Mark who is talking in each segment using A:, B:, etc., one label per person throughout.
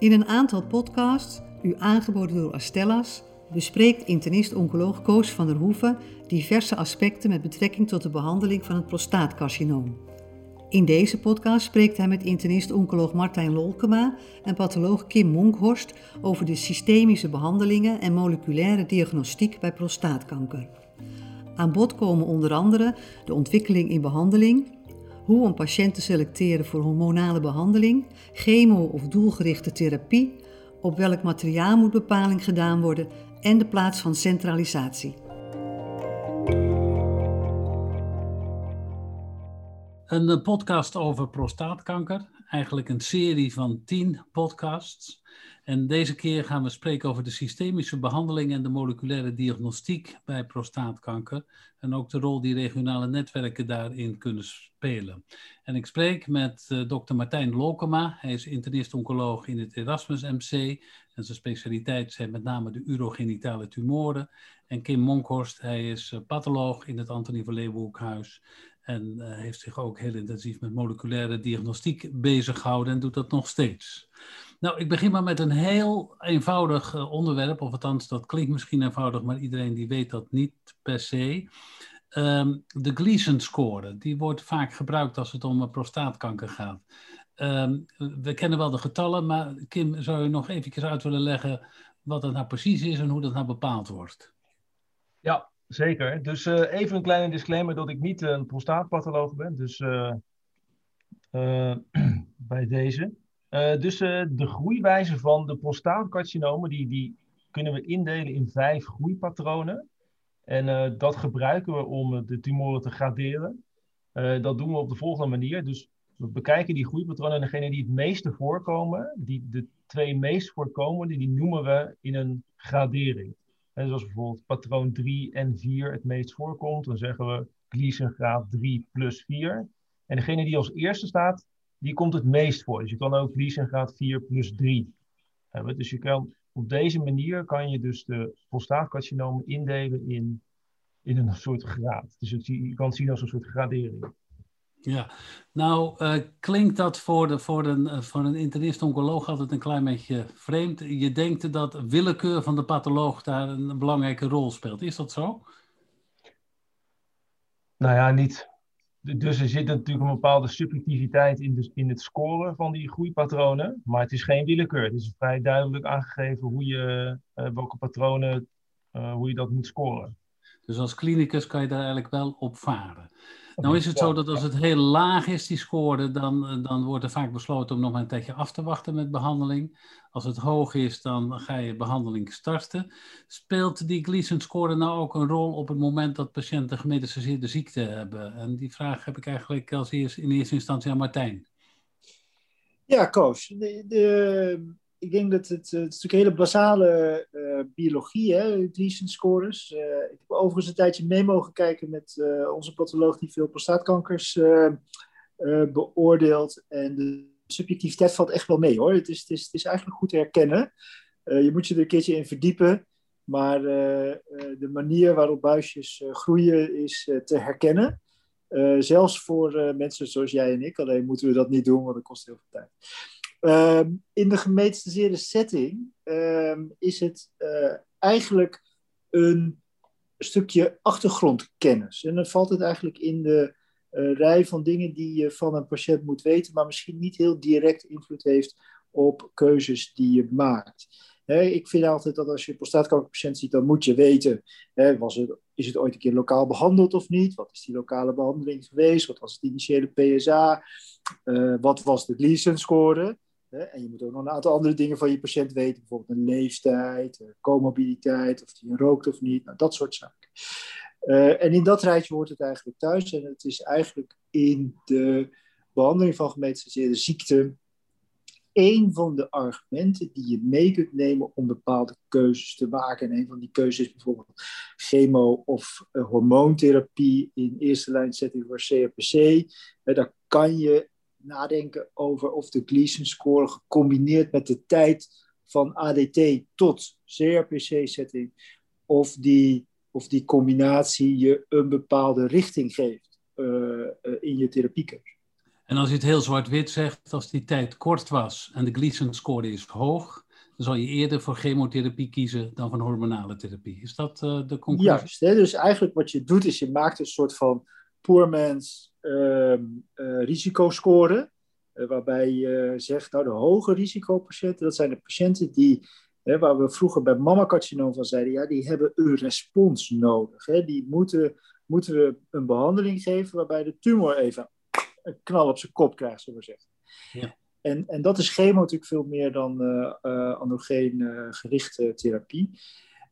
A: In een aantal podcasts, u aangeboden door Astellas, bespreekt internist-oncoloog Koos van der Hoeven diverse aspecten met betrekking tot de behandeling van het prostaatcarcinoom. In deze podcast spreekt hij met internist-oncoloog Martijn Lolkema en patholoog Kim Monkhorst over de systemische behandelingen en moleculaire diagnostiek bij prostaatkanker. Aan bod komen onder andere de ontwikkeling in behandeling, hoe een patiënt te selecteren voor hormonale behandeling, chemo- of doelgerichte therapie, op welk materiaal moet bepaling gedaan worden en de plaats van centralisatie.
B: Een eh, podcast over prostaatkanker, eigenlijk een serie van tien podcasts. En deze keer gaan we spreken over de systemische behandeling en de moleculaire diagnostiek bij prostaatkanker. En ook de rol die regionale netwerken daarin kunnen spelen. En ik spreek met uh, dokter Martijn Lokema. Hij is internist-oncoloog in het Erasmus MC. En zijn specialiteit zijn met name de urogenitale tumoren. En Kim Monkhorst, hij is uh, patholoog in het Antonie van Leeuwenhoekhuis. En uh, heeft zich ook heel intensief met moleculaire diagnostiek bezig gehouden en doet dat nog steeds. Nou, ik begin maar met een heel eenvoudig uh, onderwerp, of althans, dat klinkt misschien eenvoudig, maar iedereen die weet dat niet per se. Um, de Gleason-score, die wordt vaak gebruikt als het om prostaatkanker gaat. Um, we kennen wel de getallen, maar Kim, zou je nog even uit willen leggen wat dat nou precies is en hoe dat nou bepaald wordt?
C: Ja, Zeker. Dus uh, even een kleine disclaimer dat ik niet een prostaatpatholoog ben. Dus bij deze. Dus de groeiwijze van de prostaatcarcinomen, die, die kunnen we indelen in vijf groeipatronen. En dat gebruiken we om de tumoren te graderen. dat doen we op de volgende manier. Dus we bekijken die groeipatronen en degene die het meeste voorkomen, die de twee meest voorkomende, die noemen we in een gradering. En zoals bijvoorbeeld patroon 3 en 4 het meest voorkomt, dan zeggen we Gleason graad 3 plus 4. En degene die als eerste staat, die komt het meest voor. Dus je kan ook Gleason graad 4 plus 3 hebben. Dus je kan, op deze manier kan je dus de prostaatcarcinomen indelen in, in een soort graad. Dus het, je kan het zien als een soort gradering.
B: Ja, nou uh, klinkt dat voor, de, voor een, voor een internist-oncoloog altijd een klein beetje vreemd. Je denkt dat willekeur van de patholoog daar een belangrijke rol speelt. Is dat zo?
C: Nou ja, niet. Dus er zit natuurlijk een bepaalde subjectiviteit in, de, in het scoren van die groeipatronen. Maar het is geen willekeur. Het is vrij duidelijk aangegeven hoe je, uh, welke patronen, uh, hoe je dat moet scoren.
B: Dus als klinicus kan je daar eigenlijk wel op varen. Nou is het zo dat als het heel laag is, die score, dan, dan wordt er vaak besloten om nog een tijdje af te wachten met behandeling. Als het hoog is, dan ga je behandeling starten. Speelt die Gleason-score nou ook een rol op het moment dat patiënten gemetastaseerde ziekte hebben? En die vraag heb ik eigenlijk als eerst, in eerste instantie aan Martijn.
D: Ja, Koos. De, de, ik denk dat het, het is natuurlijk hele basale uh, biologie, hè, Gleason scores. Uh, ik heb overigens een tijdje mee mogen kijken met onze patholoog die veel prostaatkankers beoordeelt. En de subjectiviteit valt echt wel mee hoor. Het is, het is, het is eigenlijk goed te herkennen. je moet je er een keertje in verdiepen. Maar de manier waarop buisjes groeien is te herkennen. zelfs voor mensen zoals jij en ik. Alleen moeten we dat niet doen, want dat kost heel veel tijd. Um, in de gemetastaseerde setting um, is het uh, eigenlijk een stukje achtergrondkennis. En dan valt het eigenlijk in de uh, rij van dingen die je van een patiënt moet weten, maar misschien niet heel direct invloed heeft op keuzes die je maakt. Ik vind altijd dat als je een prostaatkankerpatiënt ziet, dan moet je weten, was het, is het ooit een keer lokaal behandeld of niet? Wat is die lokale behandeling geweest? Wat was het initiële PSA? Uh, wat was de Gleason score? En je moet ook nog een aantal andere dingen van je patiënt weten, bijvoorbeeld een leeftijd, comorbiditeit, of die rookt of niet, nou, dat soort zaken. Uh, en in dat rijtje hoort het eigenlijk thuis. En het is eigenlijk in de behandeling van gemetastaseerde ziekte een van de argumenten die je mee kunt nemen om bepaalde keuzes te maken. En een van die keuzes is bijvoorbeeld chemo- of uh, hormoontherapie in eerste lijn setting voor CRPC. Uh, daar kan je nadenken over of de Gleason score gecombineerd met de tijd van ADT tot CRPC-setting, of die, of die combinatie je een bepaalde richting geeft uh, uh, in je therapiekeuze.
B: En als je het heel zwart-wit zegt, als die tijd kort was en de Gleason-score is hoog, dan zal je eerder voor chemotherapie kiezen dan voor hormonale therapie. Is dat uh, de conclusie?
D: Juist. Hè? Dus eigenlijk wat je doet, is je maakt een soort van poor man's uh, uh, risicoscore. Uh, waarbij je zegt, nou de hoge risicopatiënten, dat zijn de patiënten die, hè, waar we vroeger bij mammacarcinoom van zeiden, ja, die hebben een respons nodig. Hè? Die moeten, moeten we een behandeling geven waarbij de tumor even een knal op zijn kop krijgt, zullen we zeggen. Ja. En, en dat is chemo natuurlijk veel meer dan uh, uh, androgeen uh, gerichte therapie.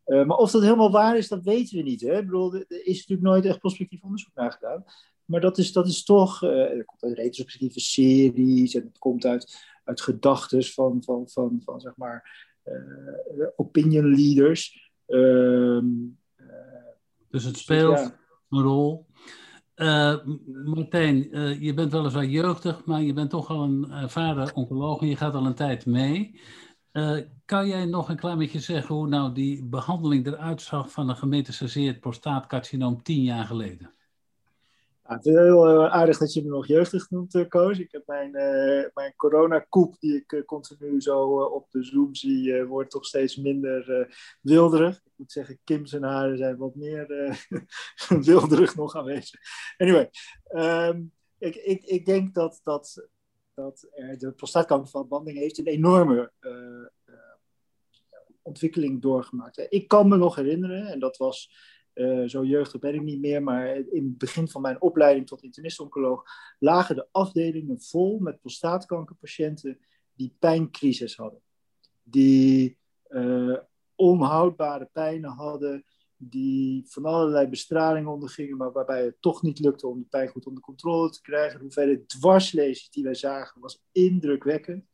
D: maar of dat helemaal waar is, dat weten we niet. Hè? Ik bedoel, er is natuurlijk nooit echt prospectief onderzoek naar gedaan. Maar dat is, dat is toch, het komt uit retrospectieve series en het komt uit, uit gedachten van, van, van, van, zeg maar, opinion leaders. Ehm,
B: dus het speelt ja. een rol. Uh, Martijn, uh, je bent weliswaar jeugdig, maar je bent toch al een ervaren oncoloog en je gaat al een tijd mee. Uh, kan jij nog een klein beetje zeggen hoe nou die behandeling eruit zag van een gemetastaseerd prostaatcarcinoom tien jaar geleden?
D: Ja, het is heel uh, aardig dat je me nog jeugdig noemt, uh, Koos. Ik heb mijn, uh, mijn coronakoep, die ik continu zo op de Zoom zie, wordt toch steeds minder wilderig. Ik moet zeggen, Kim zijn haren zijn wat meer wilderig nog aanwezig. Anyway, um, ik, ik, ik denk dat, dat, dat de prostaatkankerverbanding heeft een enorme ontwikkeling doorgemaakt. Ik kan me nog herinneren, en dat was uh, zo jeugdig ben ik niet meer, maar in het begin van mijn opleiding tot internist-oncoloog lagen de afdelingen vol met prostaatkankerpatiënten die pijncrisis hadden. Die uh, onhoudbare pijnen hadden, die van allerlei bestralingen ondergingen, maar waarbij het toch niet lukte om de pijn goed onder controle te krijgen. De hoeveelheid dwarslezers die wij zagen was indrukwekkend.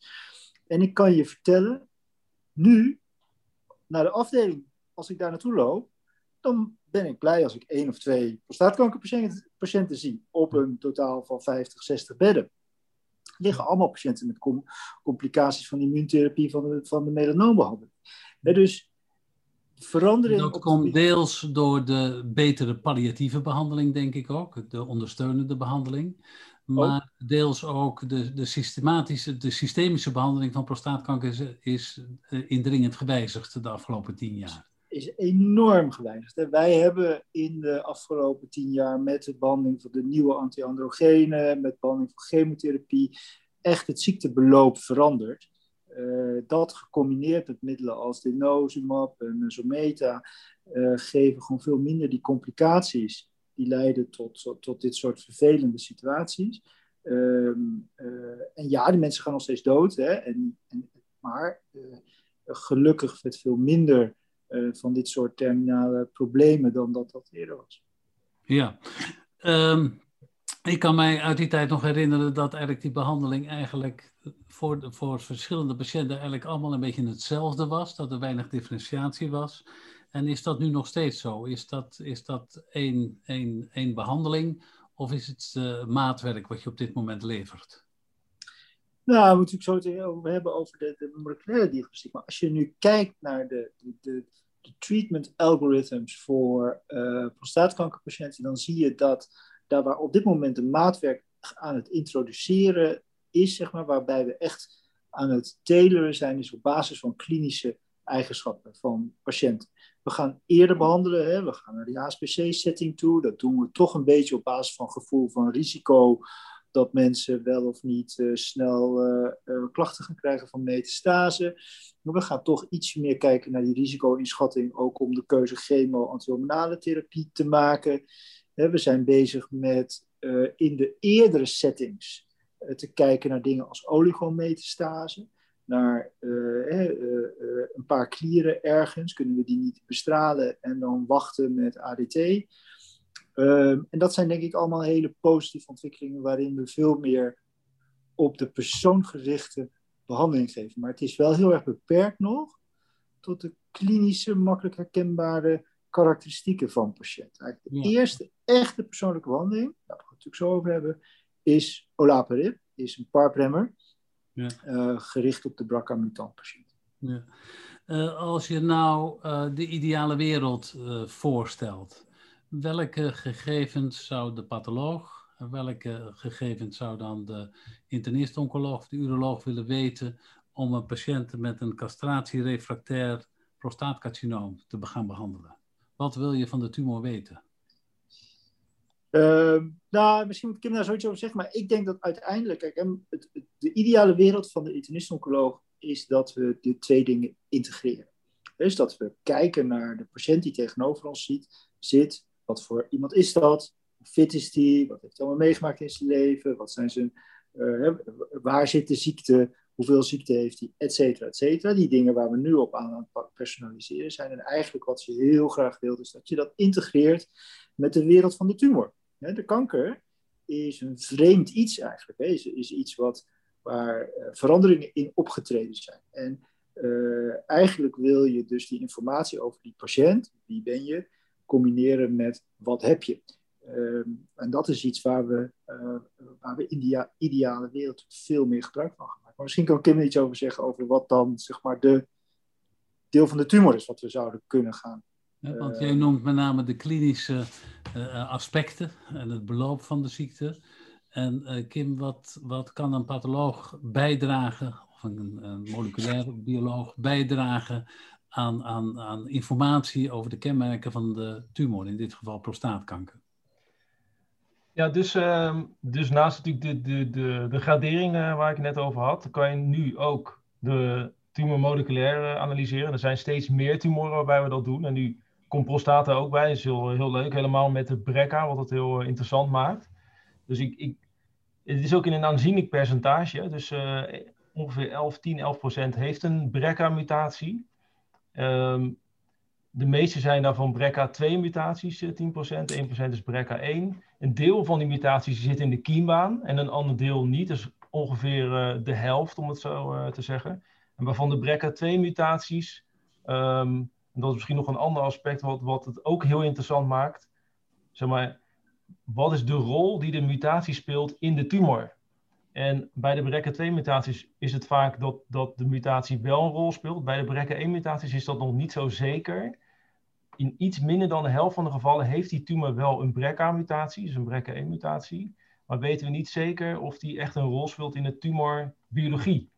D: En ik kan je vertellen, nu, naar de afdeling, als ik daar naartoe loop, dan ben ik blij als ik één of twee prostaatkankerpatiënten zie op een totaal van 50, 60 bedden. Er liggen allemaal patiënten met com complicaties van immuuntherapie van de, van de melanoombehandeling. dus verandering.
B: Dat komt deels door de betere palliatieve behandeling, denk ik ook, de ondersteunende behandeling. Maar ook. deels ook de, de, systematische, de systemische behandeling van prostaatkanker is, is eh, indringend gewijzigd de afgelopen tien jaar
D: is enorm gewijzigd. Wij hebben in de afgelopen tien jaar met de behandeling van de nieuwe antiandrogenen, met behandeling van chemotherapie, echt het ziektebeloop veranderd. Uh, dat gecombineerd met middelen als denosumab en zometa uh, geven gewoon veel minder die complicaties die leiden tot, tot, dit soort vervelende situaties. Um, uh, en ja, die mensen gaan nog steeds dood, hè, en, en, maar gelukkig met veel minder van dit soort terminale problemen dan dat dat eerder was.
B: Ja, um, ik kan mij uit die tijd nog herinneren dat eigenlijk die behandeling eigenlijk voor, de, voor verschillende patiënten eigenlijk allemaal een beetje hetzelfde was, dat er weinig differentiatie was. En is dat nu nog steeds zo? Is dat, is dat één, één, één behandeling of is het uh, maatwerk wat je op dit moment levert?
D: Nou, we moeten het zo hebben over de, de moleculaire diagnostiek. Maar als je nu kijkt naar de, de, de treatment algorithms voor uh, prostaatkankerpatiënten, dan zie je dat daar waar op dit moment een maatwerk aan het introduceren is, zeg maar, waarbij we echt aan het tailoren zijn, is op basis van klinische eigenschappen van patiënten. We gaan eerder behandelen, hè? we gaan naar die HSPC-setting toe. Dat doen we toch een beetje op basis van gevoel van risico dat mensen wel of niet uh, snel uh, uh, klachten gaan krijgen van metastase. Maar we gaan toch iets meer kijken naar die risico-inschatting, ook om de keuze chemo-antihormonale therapie te maken. we zijn bezig met in de eerdere settings te kijken naar dingen als oligometastase. Naar een paar klieren ergens, kunnen we die niet bestralen en dan wachten met ADT. Uh, en dat zijn denk ik allemaal hele positieve ontwikkelingen waarin we veel meer op de persoon gerichte behandeling geven. Maar het is wel heel erg beperkt nog tot de klinische, makkelijk herkenbare karakteristieken van patiënten. Eigenlijk de ja. eerste echte persoonlijke behandeling, daar gaan we het natuurlijk zo over hebben, is olaparib, is een PARP-remmer, ja. uh, gericht op de BRCA-mutant patiënt.
B: Ja. Uh, als je nou uh, de ideale wereld voorstelt, welke gegevens zou de patholoog welke gegevens zou dan de internist-oncoloog of de uroloog willen weten om een patiënt met een castratierefractair prostaatcarcinoom te gaan behandelen? Wat wil je van de tumor weten?
D: Uh, nou, misschien moet ik daar zoiets over zeggen, maar ik denk dat uiteindelijk, het, de ideale wereld van de internist-oncoloog is dat we de twee dingen integreren. Dus dat we kijken naar de patiënt die tegenover ons ziet, zit, wat voor iemand is dat, hoe fit is die, wat heeft hij allemaal meegemaakt in zijn leven, wat zijn zijn, uh, waar zit de ziekte, hoeveel ziekte heeft hij, et cetera, et cetera. Die dingen waar we nu op aan het personaliseren zijn. En eigenlijk wat je heel graag wilt, is dat je dat integreert met de wereld van de tumor. De kanker is een vreemd iets eigenlijk. Is, is iets wat, waar eh, veranderingen in opgetreden zijn. En uh, eigenlijk wil je dus die informatie over die patiënt, wie ben je, combineren met wat heb je. Uh, en dat is iets waar we, uh, waar we in die ideale wereld veel meer gebruik van gaan maken. Maar misschien kan Kim er iets over zeggen over wat dan zeg maar de deel van de tumor is wat we zouden kunnen gaan
B: ja, want jij noemt met name de klinische uh, aspecten en het beloop van de ziekte. En Kim, wat, wat kan een patholoog bijdragen, of een, een moleculair bioloog bijdragen aan, aan, aan informatie over de kenmerken van de tumor, in dit geval prostaatkanker?
C: Ja, dus, uh, dus naast natuurlijk de, de, de, de gradering uh, waar ik het net over had, kan je nu ook de tumor moleculair analyseren. Er zijn steeds meer tumoren waarbij we dat doen. En nu komt prostata ook bij. Dat is heel, heel leuk. Helemaal met de BRCA, wat het heel eh, interessant maakt. Dus ik, ik, het is ook in een aanzienlijk percentage. Dus uh, ongeveer 11, 10, 11 procent heeft een BRCA-mutatie. Um, de meeste zijn daarvan BRCA2-mutaties, 10 procent. 1 procent is BRCA1. Een deel van die mutaties zit in de kiembaan en een ander deel niet. Dus ongeveer uh, de helft, om het zo uh, te zeggen. En waarvan de BRCA2-mutaties... Um, en dat is misschien nog een ander aspect wat, wat het ook heel interessant maakt. Zeg maar, wat is de rol die de mutatie speelt in de tumor? En bij de BRCA2-mutaties is het vaak dat, dat de mutatie wel een rol speelt. Bij de BRCA1-mutaties is dat nog niet zo zeker. In iets minder dan de helft van de gevallen heeft die tumor wel een BRCA-mutatie, dus een BRCA1-mutatie. Maar weten we niet zeker of die echt een rol speelt in de tumorbiologie.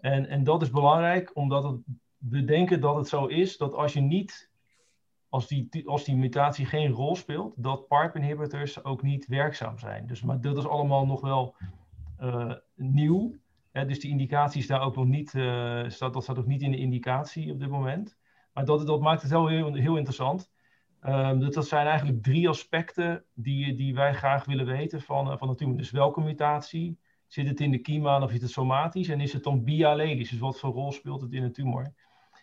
C: En, en dat is belangrijk, omdat we denken dat het zo is dat als je niet, als die, als die mutatie geen rol speelt, dat PARP inhibitors ook niet werkzaam zijn. Dus maar dat is allemaal nog wel nieuw. Hè, dus die indicatie daar ook nog niet, uh, staat, dat staat ook niet in de indicatie op dit moment. Maar dat, maakt het wel heel, heel interessant. Um, dat, dat zijn eigenlijk drie aspecten die, die wij graag willen weten van, uh, van de tumor. Dus welke mutatie, zit het in de kiema of is het somatisch? En is het dan biallelisch? Dus wat voor rol speelt het in de tumor?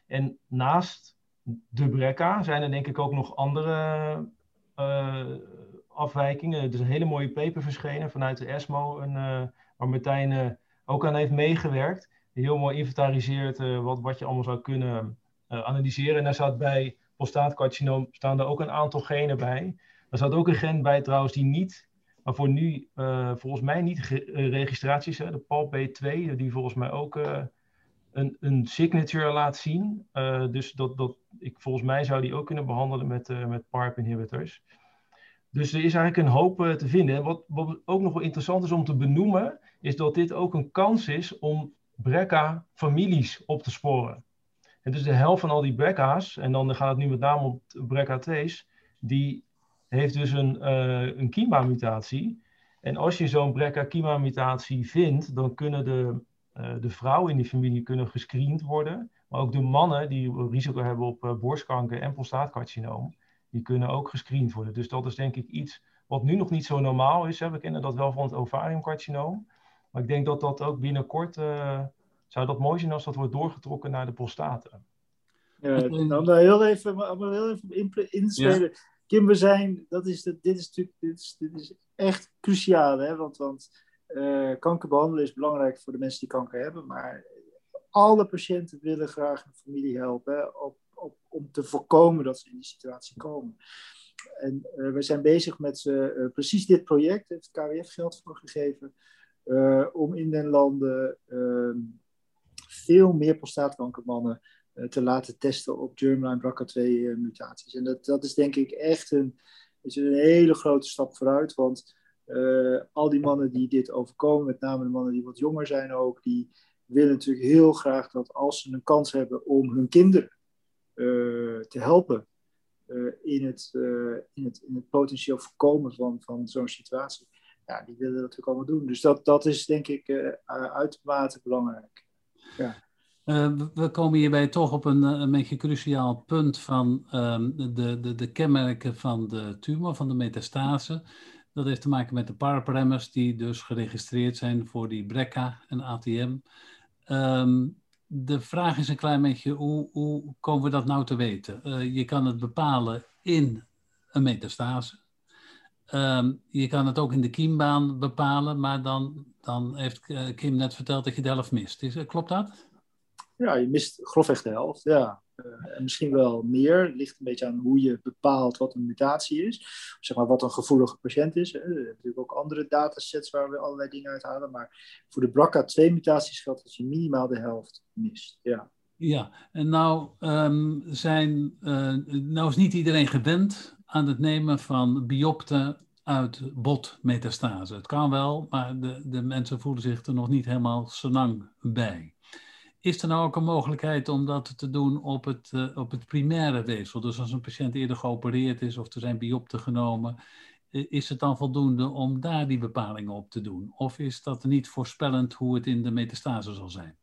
C: En naast de BRCA zijn er denk ik ook nog andere afwijkingen. Er is een hele mooie paper verschenen vanuit de ESMO, een, waar Martijn uh, ook aan heeft meegewerkt. Heel mooi inventariseert wat, wat je allemaal zou kunnen analyseren. En daar staat bij prostaatcarcinoom staan er ook een aantal genen bij. Er staat ook een gen bij trouwens die niet, maar voor nu volgens mij niet registraties, hè, de PALB2, die volgens mij ook een, een signature laat zien. Dus dat, dat, ik, volgens mij zou die ook kunnen behandelen met, met PARP inhibitors. Dus er is eigenlijk een hoop uh, te vinden. En wat, wat ook nog wel interessant is om te benoemen, is dat dit ook een kans is om BRCA-families op te sporen. En dus de helft van al die BRCA's, en dan gaat het nu met name om BRCA2's, die heeft dus een, een KIMA-mutatie. En als je zo'n BRCA-KIMA-mutatie vindt, dan kunnen de uh, de vrouwen in die familie kunnen gescreend worden. Maar ook de mannen die risico hebben op uh, borstkanker en prostaatcarcinoom, die kunnen ook gescreend worden. Dus dat is denk ik iets wat nu nog niet zo normaal is. Hè. We kennen dat wel van het ovariumcarcinoom. Maar ik denk dat dat ook binnenkort, uh, zou dat mooi zijn als dat wordt doorgetrokken naar de prostaten.
D: Ja, dan heel even, heel even inspelen. Ja. Kim, we zijn, dat is, dit is natuurlijk, dit is, dit is echt cruciaal, hè? Want, want uh, kanker behandelen is belangrijk voor de mensen die kanker hebben, maar alle patiënten willen graag een familie helpen op, om te voorkomen dat ze in die situatie komen. En uh, we zijn bezig met uh, precies dit project, heeft het KWF geld voor gegeven, om in den landen veel meer prostaatkankermannen te laten testen op germline BRCA2 mutaties. En dat, dat is denk ik echt een, is een hele grote stap vooruit, want al die mannen die dit overkomen, met name de mannen die wat jonger zijn ook, die willen natuurlijk heel graag dat als ze een kans hebben om hun kinderen te helpen in, het, in, het, in het potentieel voorkomen van, van zo'n situatie, ja, die willen dat natuurlijk allemaal doen. Dus dat, dat is denk ik uitermate belangrijk. Ja.
B: We komen hierbij toch op een, een beetje cruciaal punt van um, de, de, de kenmerken van de tumor, van de metastase. Dat heeft te maken met de paraparemmers die dus geregistreerd zijn voor die BRCA en ATM. Ehm, de vraag is een klein beetje, hoe, hoe komen we dat nou te weten? Uh, je kan het bepalen in een metastase. Um, je kan het ook in de kiembaan bepalen, maar dan, dan heeft eh, Kim net verteld dat je de helft mist. Is, klopt dat?
D: ja, je mist grofweg de helft. Ja. Uh, en misschien wel meer. Het ligt een beetje aan hoe je bepaalt wat een mutatie is. Zeg maar wat een gevoelige patiënt is. Hè. Er zijn natuurlijk ook andere datasets waar we allerlei dingen uit halen. Maar voor de BRCA2-mutaties geldt dat je minimaal de helft mist. Ja.
B: Ja, en nou, um, zijn, uh, nou is niet iedereen gewend aan het nemen van biopten uit botmetastase. Het kan wel, maar de, de mensen voelen zich er nog niet helemaal zo lang bij. Is er nou ook een mogelijkheid om dat te doen op het, uh, op het primaire weefsel? Dus als een patiënt eerder geopereerd is of er zijn biopten genomen, is het dan voldoende om daar die bepalingen op te doen? Of is dat niet voorspellend hoe het in de metastase zal zijn?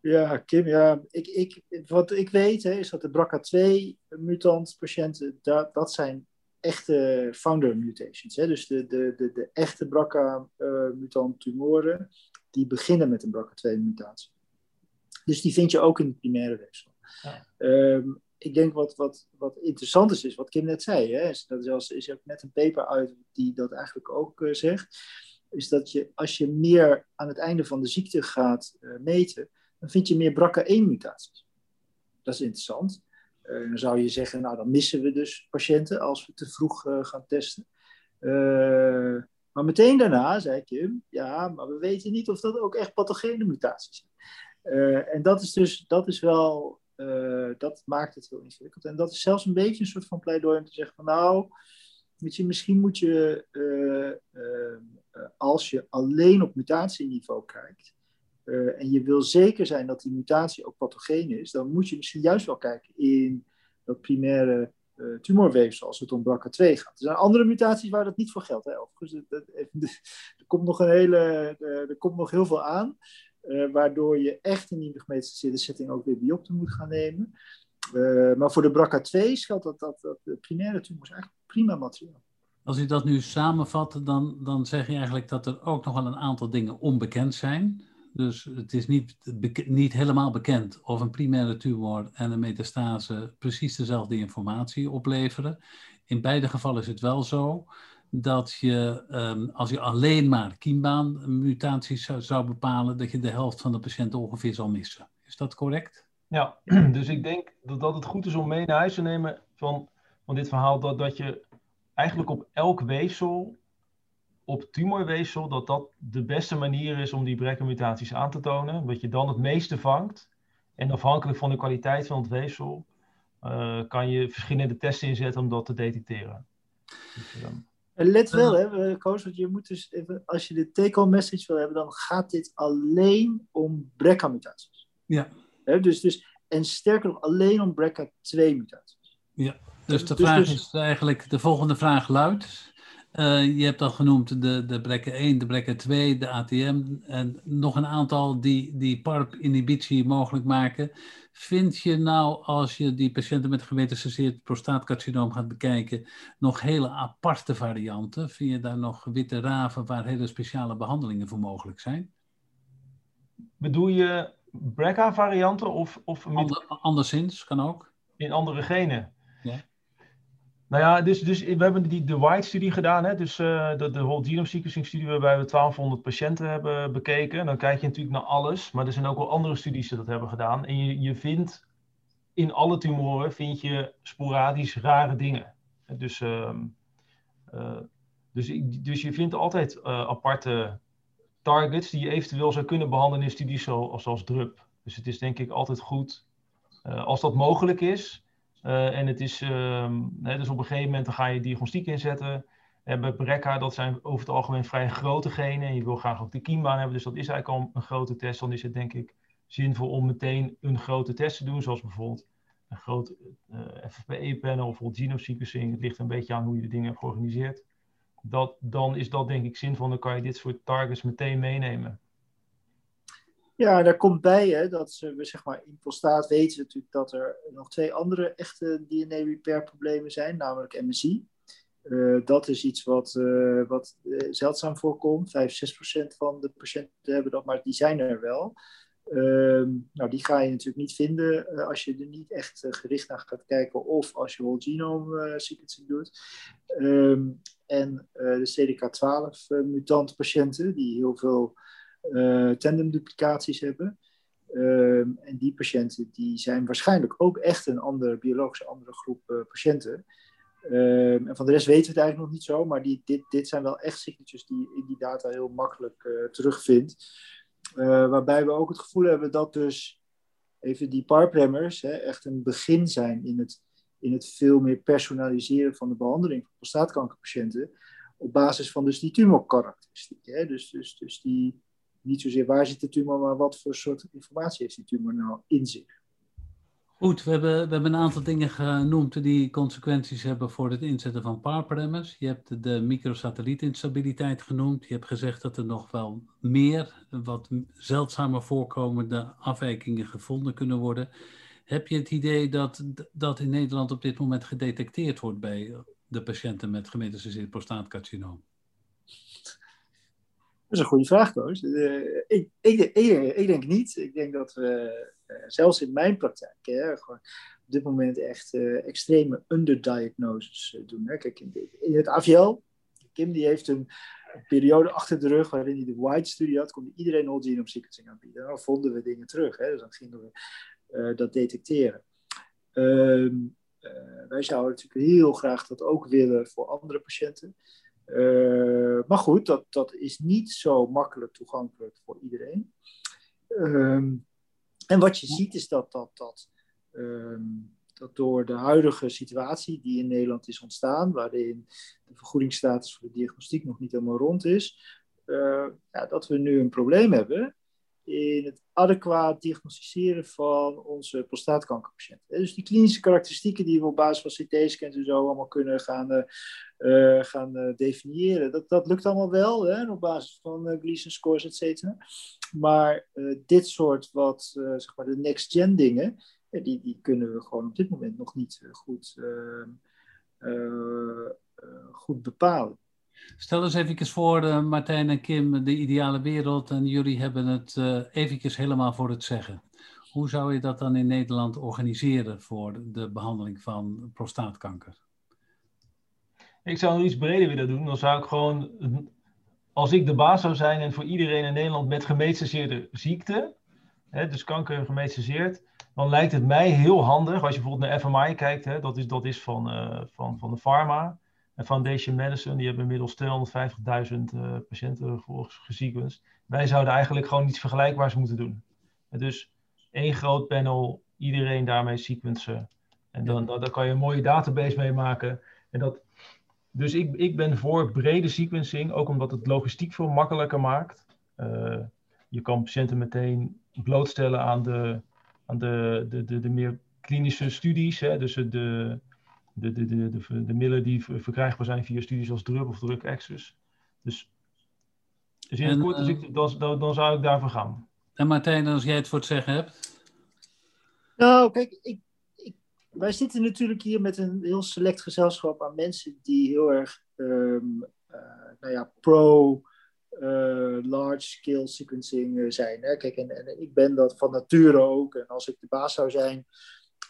D: Ja, Kim, ja, ik, ik, wat ik weet hè, is dat de BRCA2-mutant patiënten, dat, dat zijn echte founder mutations. Hè? Dus de, de, de, de echte BRCA-mutant tumoren, die beginnen met een BRCA2-mutatie. Dus die vind je ook in het primaire weefsel. Ja. Ehm, ik denk wat, wat, wat interessant is, is wat Kim net zei. Hè, is, dat is, is ook net een paper uit die dat eigenlijk ook uh, zegt. Is dat je als je meer aan het einde van de ziekte gaat uh, meten, dan vind je meer BRCA1-mutaties. Dat is interessant. Uh, dan zou je zeggen, nou dan missen we dus patiënten als we te vroeg gaan testen. Maar meteen daarna zei Kim, ja, maar we weten niet of dat ook echt pathogene mutaties zijn. Uh, en dat is dus, dat is wel, uh, dat maakt het heel ingewikkeld. En dat is zelfs een beetje een soort van pleidooi om te zeggen van nou, weet misschien moet je, uh, als je alleen op mutatieniveau kijkt, en je wil zeker zijn dat die mutatie ook pathogeen is, dan moet je misschien juist wel kijken in dat primaire uh, tumorweefsel als het om BRCA2 gaat. Er zijn andere mutaties waar dat niet voor geldt. Hè? Overigens, er, komt nog een hele, er komt nog heel veel aan, uh, waardoor je echt in die gemetiseerde setting ook weer biopten moet gaan nemen. Maar voor de BRCA2 geldt dat, dat, dat de primaire tumor is eigenlijk prima materiaal.
B: Als u dat nu samenvat, dan, dan zeg je eigenlijk dat er ook nog wel een aantal dingen onbekend zijn. Dus het is niet, niet helemaal bekend of een primaire tumor en een metastase precies dezelfde informatie opleveren. In beide gevallen is het wel zo dat je, um, als je alleen maar kiembaanmutaties zou, zou bepalen, dat je de helft van de patiënten ongeveer zal missen. Is dat correct?
C: Ja, dus ik denk dat, dat het goed is om mee naar huis te nemen van, van dit verhaal, dat, dat je eigenlijk op elk weefsel op tumorweefsel dat dat de beste manier is om die BRCA-mutaties aan te tonen. Dat je dan het meeste vangt. En afhankelijk van de kwaliteit van het weefsel uh, kan je verschillende testen inzetten om dat te detecteren. Dus,
D: uh, Let wel, hè, Koos, want je moet dus even, als je de take-home message wil hebben, dan gaat dit alleen om BRCA-mutaties.
B: Ja.
D: Dus, dus, en sterker nog, alleen om BRCA2-mutaties.
B: Ja, dus de dus, vraag dus, is eigenlijk, de volgende vraag luidt, uh, je hebt al genoemd de, de brekker 1, de brekker 2, de ATM en nog een aantal die, die PARP-inhibitie mogelijk maken. Vind je nou, als je die patiënten met gemetastaseerd prostaatcarcinoom gaat bekijken, nog hele aparte varianten? Vind je daar nog witte raven waar hele speciale behandelingen voor mogelijk zijn?
C: Bedoel je BRCA-varianten of... of
B: Ander, anderszins, kan ook.
C: In andere genen? Nou ja, dus, dus we hebben die, de White-studie gedaan, hè? dus uh, de, de whole genome sequencing studie waarbij we 1200 patiënten hebben bekeken. Dan kijk je natuurlijk naar alles, maar er zijn ook wel andere studies die dat hebben gedaan. En je, je vindt in alle tumoren vind je sporadisch rare dingen. Dus, uh, uh, dus, dus je vindt altijd uh, aparte targets die je eventueel zou kunnen behandelen in studies zoals, zoals DRUP. Dus het is denk ik altijd goed, als dat mogelijk is, uh, en het is, uh, hè, dus op een gegeven moment dan ga je diagnostiek inzetten. En bij BRCA, dat zijn over het algemeen vrij grote genen. En je wil graag ook de kiembaan hebben, dus dat is eigenlijk al een grote test. Dan is het denk ik zinvol om meteen een grote test te doen, zoals bijvoorbeeld een groot uh, eh, FFPE-panel of genome sequencing. Het ligt een beetje aan hoe je de dingen hebt georganiseerd. Dat, dan is dat denk ik zinvol. Dan kan je dit soort targets meteen meenemen.
D: Ja, daar komt bij hè, dat we zeg maar in prostaat weten natuurlijk dat er nog twee andere echte DNA repair problemen zijn, namelijk MSI. Uh, dat is iets wat, uh, wat uh, zeldzaam voorkomt. 5, 6% van de patiënten hebben dat, maar die zijn er wel. Ehm, nou, die ga je natuurlijk niet vinden als je er niet echt gericht naar gaat kijken of als je whole genome sequencing doet. Um, en de CDK12 mutant patiënten die heel veel tandemduplicaties hebben. Um, en die patiënten die zijn waarschijnlijk ook echt een andere biologische andere groep patiënten. Um, en van de rest weten we het eigenlijk nog niet zo, maar die, dit, dit zijn wel echt signatures die in die data heel makkelijk uh, terugvindt. Waarbij we ook het gevoel hebben dat dus even die parpremmers hè, echt een begin zijn in het, in het veel meer personaliseren van de behandeling van prostaatkankerpatiënten. Op basis van dus die tumorkarakteristieken. Dus, dus, dus die, niet zozeer waar zit de tumor, maar wat voor soort informatie heeft die tumor nou in zich.
B: Goed, we hebben, we hebben een aantal dingen genoemd die consequenties hebben voor het inzetten van paarpremmers. Je hebt de microsatellietinstabiliteit genoemd. Je hebt gezegd dat er nog wel meer, wat zeldzamer voorkomende afwijkingen gevonden kunnen worden. Heb je het idee dat dat in Nederland op dit moment gedetecteerd wordt bij de patiënten met gemetastaseerd prostaatcarcinoom?
D: Dat is een goede vraag, Koos. Uh, ik, ik, ik, ik, denk niet. Ik denk dat we eh, zelfs in mijn praktijk, hè, gewoon op dit moment echt uh, extreme underdiagnoses doen. Hè. Kijk, in, in, het AVL, Kim die heeft een, periode achter de rug waarin hij de White-studie had, kon iedereen whole genome sequencing aanbieden. Dan vonden we dingen terug, hè, dus dan gingen we dat detecteren. Ehm, wij zouden natuurlijk heel graag dat ook willen voor andere patiënten. Maar goed, dat, dat is niet zo makkelijk toegankelijk voor iedereen. Ehm, en wat je ziet is dat, dat, dat, ehm, dat door de huidige situatie die in Nederland is ontstaan, waarin de vergoedingsstatus voor de diagnostiek nog niet helemaal rond is, uh, ja, dat we nu een probleem hebben in het adequaat diagnosticeren van onze prostaatkankerpatiënten. Dus die klinische karakteristieken die we op basis van CT-scans en zo allemaal kunnen gaan, uh, gaan uh, definiëren, dat, dat lukt allemaal wel, hè, op basis van uh, Gleason scores, et cetera. Maar dit soort wat, zeg maar de next-gen dingen, die, die kunnen we gewoon op dit moment nog niet goed, goed bepalen.
B: Stel eens even voor, uh, Martijn en Kim, de ideale wereld en jullie hebben het uh, eventjes helemaal voor het zeggen. Hoe zou je dat dan in Nederland organiseren voor de behandeling van prostaatkanker?
C: Ik zou nog iets breder willen doen. Dan zou ik gewoon, als ik de baas zou zijn en voor iedereen in Nederland met gemetastaseerde ziekte, hè, dus kanker gemetastaseerd, dan lijkt het mij heel handig, als je bijvoorbeeld naar FMI kijkt, hè, dat, is, dat is van, uh, van, van de pharma, en Foundation Medicine, die hebben inmiddels 250.000 uh, patiënten gesequenced. Wij zouden eigenlijk gewoon iets vergelijkbaars moeten doen. En dus één groot panel, iedereen daarmee sequencen. En dan, dan, dan, kan je een mooie database mee maken. En dat, dus ik, ik ben voor brede sequencing, ook omdat het logistiek veel makkelijker maakt. Uh, je kan patiënten meteen blootstellen aan de, aan de, de, de, de meer klinische studies. Hè, dus de, de, de, de, de, de middelen die verkrijgbaar zijn via studies als drug of drug access. Dus, dus in het kort, dus ik, dan, dan, dan zou ik daarvoor gaan.
B: En Martijn, als jij het voor het zeggen hebt.
D: Nou, kijk, ik, ik, wij zitten natuurlijk hier met een heel select gezelschap aan mensen die heel erg, um, uh, nou ja, pro uh, large scale sequencing zijn. Hè? Kijk, en, en ik ben dat van nature ook. En als ik de baas zou zijn,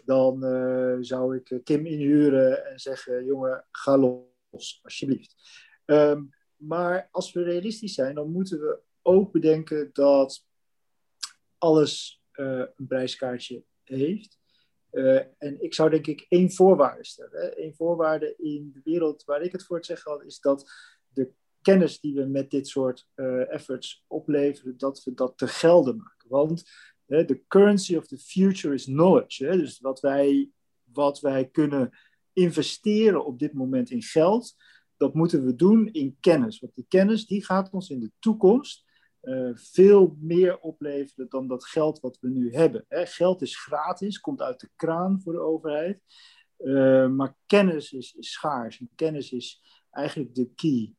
D: dan uh, zou ik Kim inhuren en zeggen: jongen, ga los, alsjeblieft. Um, maar als we realistisch zijn, dan moeten we ook bedenken dat alles uh, een prijskaartje heeft. En ik zou denk ik één voorwaarde stellen. Hè. Eén voorwaarde in de wereld waar ik het voor het zeggen had, is dat de kennis die we met dit soort efforts opleveren, dat we dat te gelden maken. Want de currency of the future is knowledge. Hè? Dus wat wij, wat wij kunnen investeren op dit moment in geld, dat moeten we doen in kennis. Want die kennis die gaat ons in de toekomst uh, veel meer opleveren dan dat geld wat we nu hebben. Hè. Geld is gratis, komt uit de kraan voor de overheid. Uh, maar kennis is, schaars en kennis is eigenlijk de key.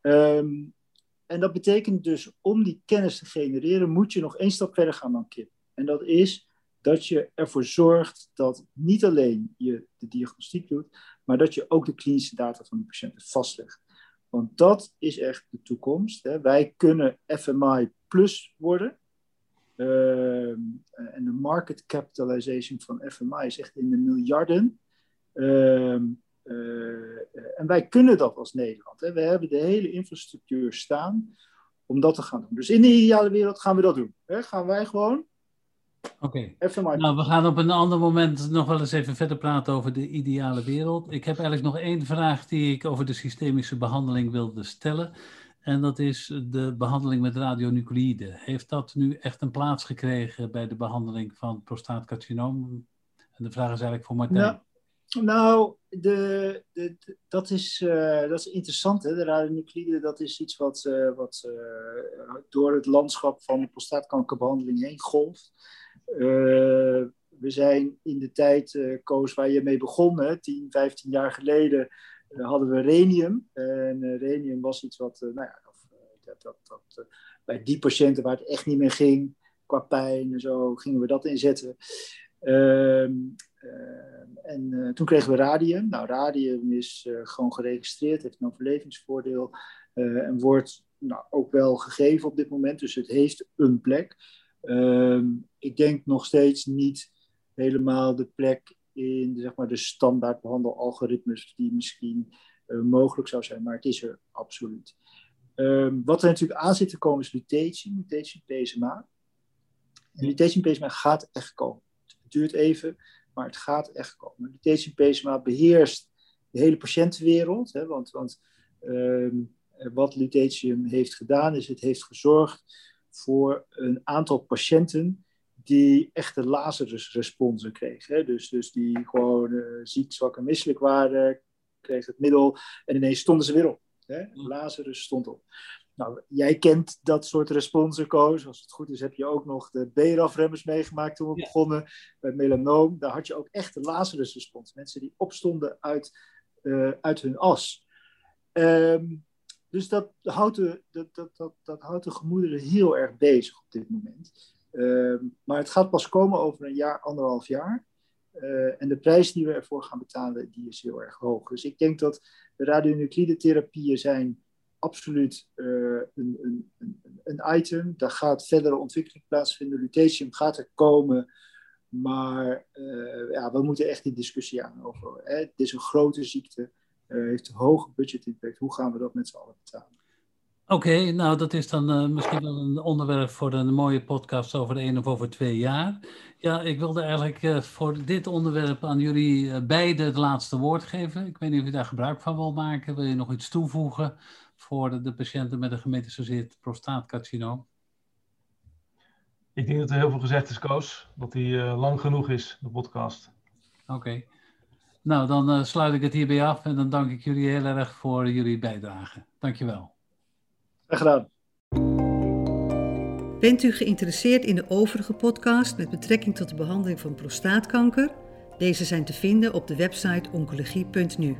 D: Um, en dat betekent dus om die kennis te genereren, moet je nog één stap verder gaan dan Kip. En dat is dat je ervoor zorgt dat niet alleen je de diagnostiek doet, maar dat je ook de klinische data van de patiënten vastlegt. Want dat is echt de toekomst. Hè. Wij kunnen FMI plus worden. Uh, en de market capitalization van FMI is echt in de miljarden. Uh, en wij kunnen dat als Nederland. Hè. We hebben de hele infrastructuur staan om dat te gaan doen. Dus in de ideale wereld gaan we dat doen. Hè. Gaan wij gewoon
B: Oké. Okay. Nou, we gaan op een ander moment nog wel eens even verder praten over de ideale wereld. Ik heb eigenlijk nog één vraag die ik over de systemische behandeling wilde stellen. En dat is de behandeling met radionucleïden. Heeft dat nu echt een plaats gekregen bij de behandeling van prostaatcarcinoom? En de vraag is eigenlijk voor Martijn.
D: Nou, nou de, de, dat, is, uh, dat is interessant. Hè? De radionucleïden, dat is iets wat, uh, wat uh, door het landschap van de prostaatkankerbehandeling heen golft. We zijn in de tijd, Koos, waar je mee begon, hè, 10, 15 jaar geleden, hadden we rhenium. En rhenium was iets wat, nou ja, dat, dat, dat bij die patiënten waar het echt niet meer ging, qua pijn en zo, gingen we dat inzetten. Ehm, en toen kregen we radium. Nou, radium is gewoon geregistreerd, heeft een overlevingsvoordeel en wordt nou, ook wel gegeven op dit moment. Dus het heeft een plek. Um, ik denk nog steeds niet helemaal de plek in zeg maar, de standaard behandelalgoritmes die misschien mogelijk zou zijn, maar het is er absoluut. Um, wat er natuurlijk aan zit te komen is lutetium, lutetium PSMA. En lutetium PSMA gaat echt komen. Het duurt even, maar het gaat echt komen. Lutetium PSMA beheerst de hele patiëntenwereld, hè, want, want um, wat lutetium heeft gedaan is het heeft gezorgd voor een aantal patiënten die echte Lazarus-responsen kregen. Hè? Dus, dus die gewoon uh, ziek, zwak en misselijk waren, kregen het middel en ineens stonden ze weer op. Hè? Lazarus stond op. Nou, jij kent dat soort responsen, Koos. Als het goed is, heb je ook nog de BRAF-remmers meegemaakt toen we begonnen bij melanoom. Daar had je ook echt de Lazarus-respons. Mensen die opstonden uit, uh, uit hun as. Um, dus dat houdt, de, dat, dat, dat, dat houdt de gemoederen heel erg bezig op dit moment. Uh, maar het gaat pas komen over een jaar, anderhalf jaar. Uh, en de prijs die we ervoor gaan betalen, die is heel erg hoog. Dus ik denk dat de radionuclide therapieën zijn absoluut uh, een, een, een, item. Daar gaat verdere ontwikkeling plaatsvinden. Lutetium gaat er komen. Maar uh, ja, we moeten echt die discussie aan over. Hè. Het is een grote ziekte. Uh, heeft een hoge budget impact. Hoe gaan we dat met z'n allen betalen?
B: Oké, nou dat is dan uh, misschien wel een onderwerp voor een mooie podcast over één of over twee jaar. Ja, ik wilde eigenlijk voor dit onderwerp aan jullie beiden het laatste woord geven. Ik weet niet of je daar gebruik van wil maken. Wil je nog iets toevoegen voor de, patiënten met een gemetastaseerd prostaatcarcinoom?
C: Ik denk dat er heel veel gezegd is, Koos. Dat die lang genoeg is, de podcast.
B: Oké. Okay. Nou, dan sluit ik het hierbij af en dan dank ik jullie heel erg voor jullie bijdrage. Dankjewel.
D: Graag gedaan.
A: Bent u geïnteresseerd in de overige podcast met betrekking tot de behandeling van prostaatkanker? Deze zijn te vinden op de website oncologie.nu.